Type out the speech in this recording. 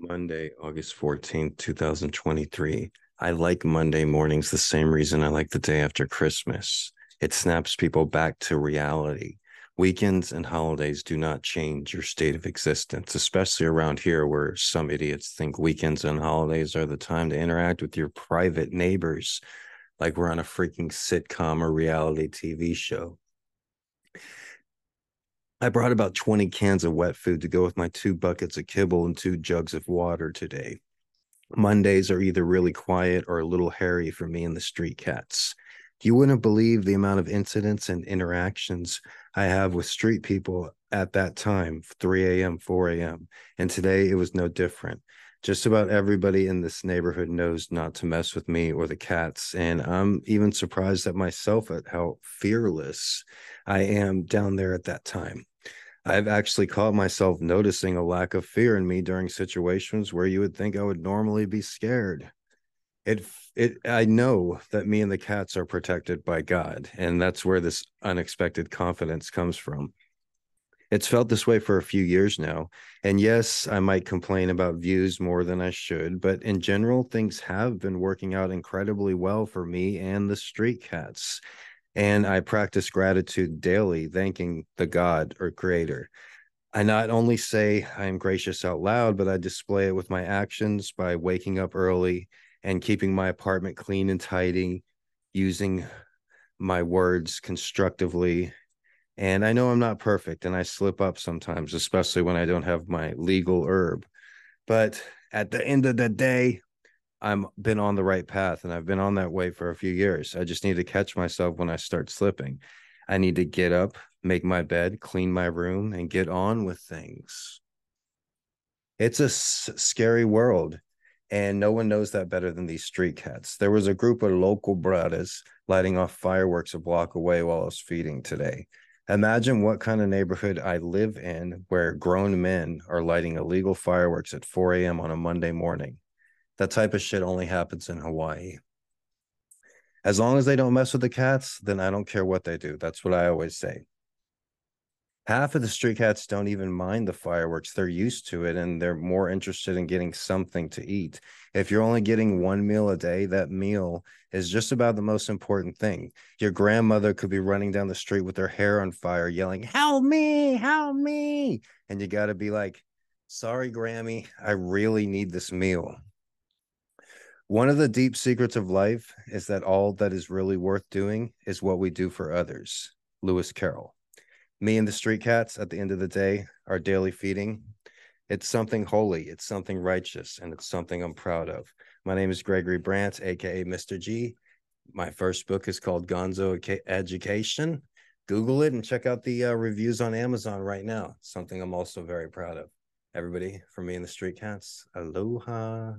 Monday, August 14th, 2023. I like Monday mornings the same reason I like the day after Christmas. It snaps people back to reality. Weekends and holidays do not change your state of existence, especially around here where some idiots think weekends and holidays are the time to interact with your private neighbors, like we're on a freaking sitcom or reality TV show. I brought about 20 cans of wet food to go with my two buckets of kibble and two jugs of water today. Mondays are either really quiet or a little hairy for me and the street cats. You wouldn't believe the amount of incidents and interactions I have with street people at that time 3 a.m., 4 a.m. And today it was no different. Just about everybody in this neighborhood knows not to mess with me or the cats. And I'm even surprised at myself at how fearless I am down there at that time. I've actually caught myself noticing a lack of fear in me during situations where you would think I would normally be scared. It it I know that me and the cats are protected by God, and that's where this unexpected confidence comes from. It's felt this way for a few years now. And yes, I might complain about views more than I should, but in general, things have been working out incredibly well for me and the street cats. And I practice gratitude daily, thanking the God or creator. I not only say I am gracious out loud, but I display it with my actions by waking up early and keeping my apartment clean and tidy, using my words constructively. And I know I'm not perfect and I slip up sometimes, especially when I don't have my legal herb. But at the end of the day, I'm been on the right path and I've been on that way for a few years. I just need to catch myself when I start slipping. I need to get up, make my bed, clean my room, and get on with things. It's a s- scary world, and no one knows that better than these street cats. There was a group of local brothers lighting off fireworks a block away while I was feeding today. Imagine what kind of neighborhood I live in where grown men are lighting illegal fireworks at 4 a.m. on a Monday morning. That type of shit only happens in Hawaii. As long as they don't mess with the cats, then I don't care what they do. That's what I always say. Half of the street cats don't even mind the fireworks. They're used to it and they're more interested in getting something to eat. If you're only getting one meal a day, that meal is just about the most important thing. Your grandmother could be running down the street with her hair on fire, yelling, Help me, help me. And you got to be like, Sorry, Grammy, I really need this meal. One of the deep secrets of life is that all that is really worth doing is what we do for others. Lewis Carroll. Me and the street cats at the end of the day, our daily feeding, it's something holy, it's something righteous, and it's something I'm proud of. My name is Gregory Brandt, aka Mr. G. My first book is called Gonzo Education. Google it and check out the uh, reviews on Amazon right now. Something I'm also very proud of. Everybody, from me and the street cats, aloha.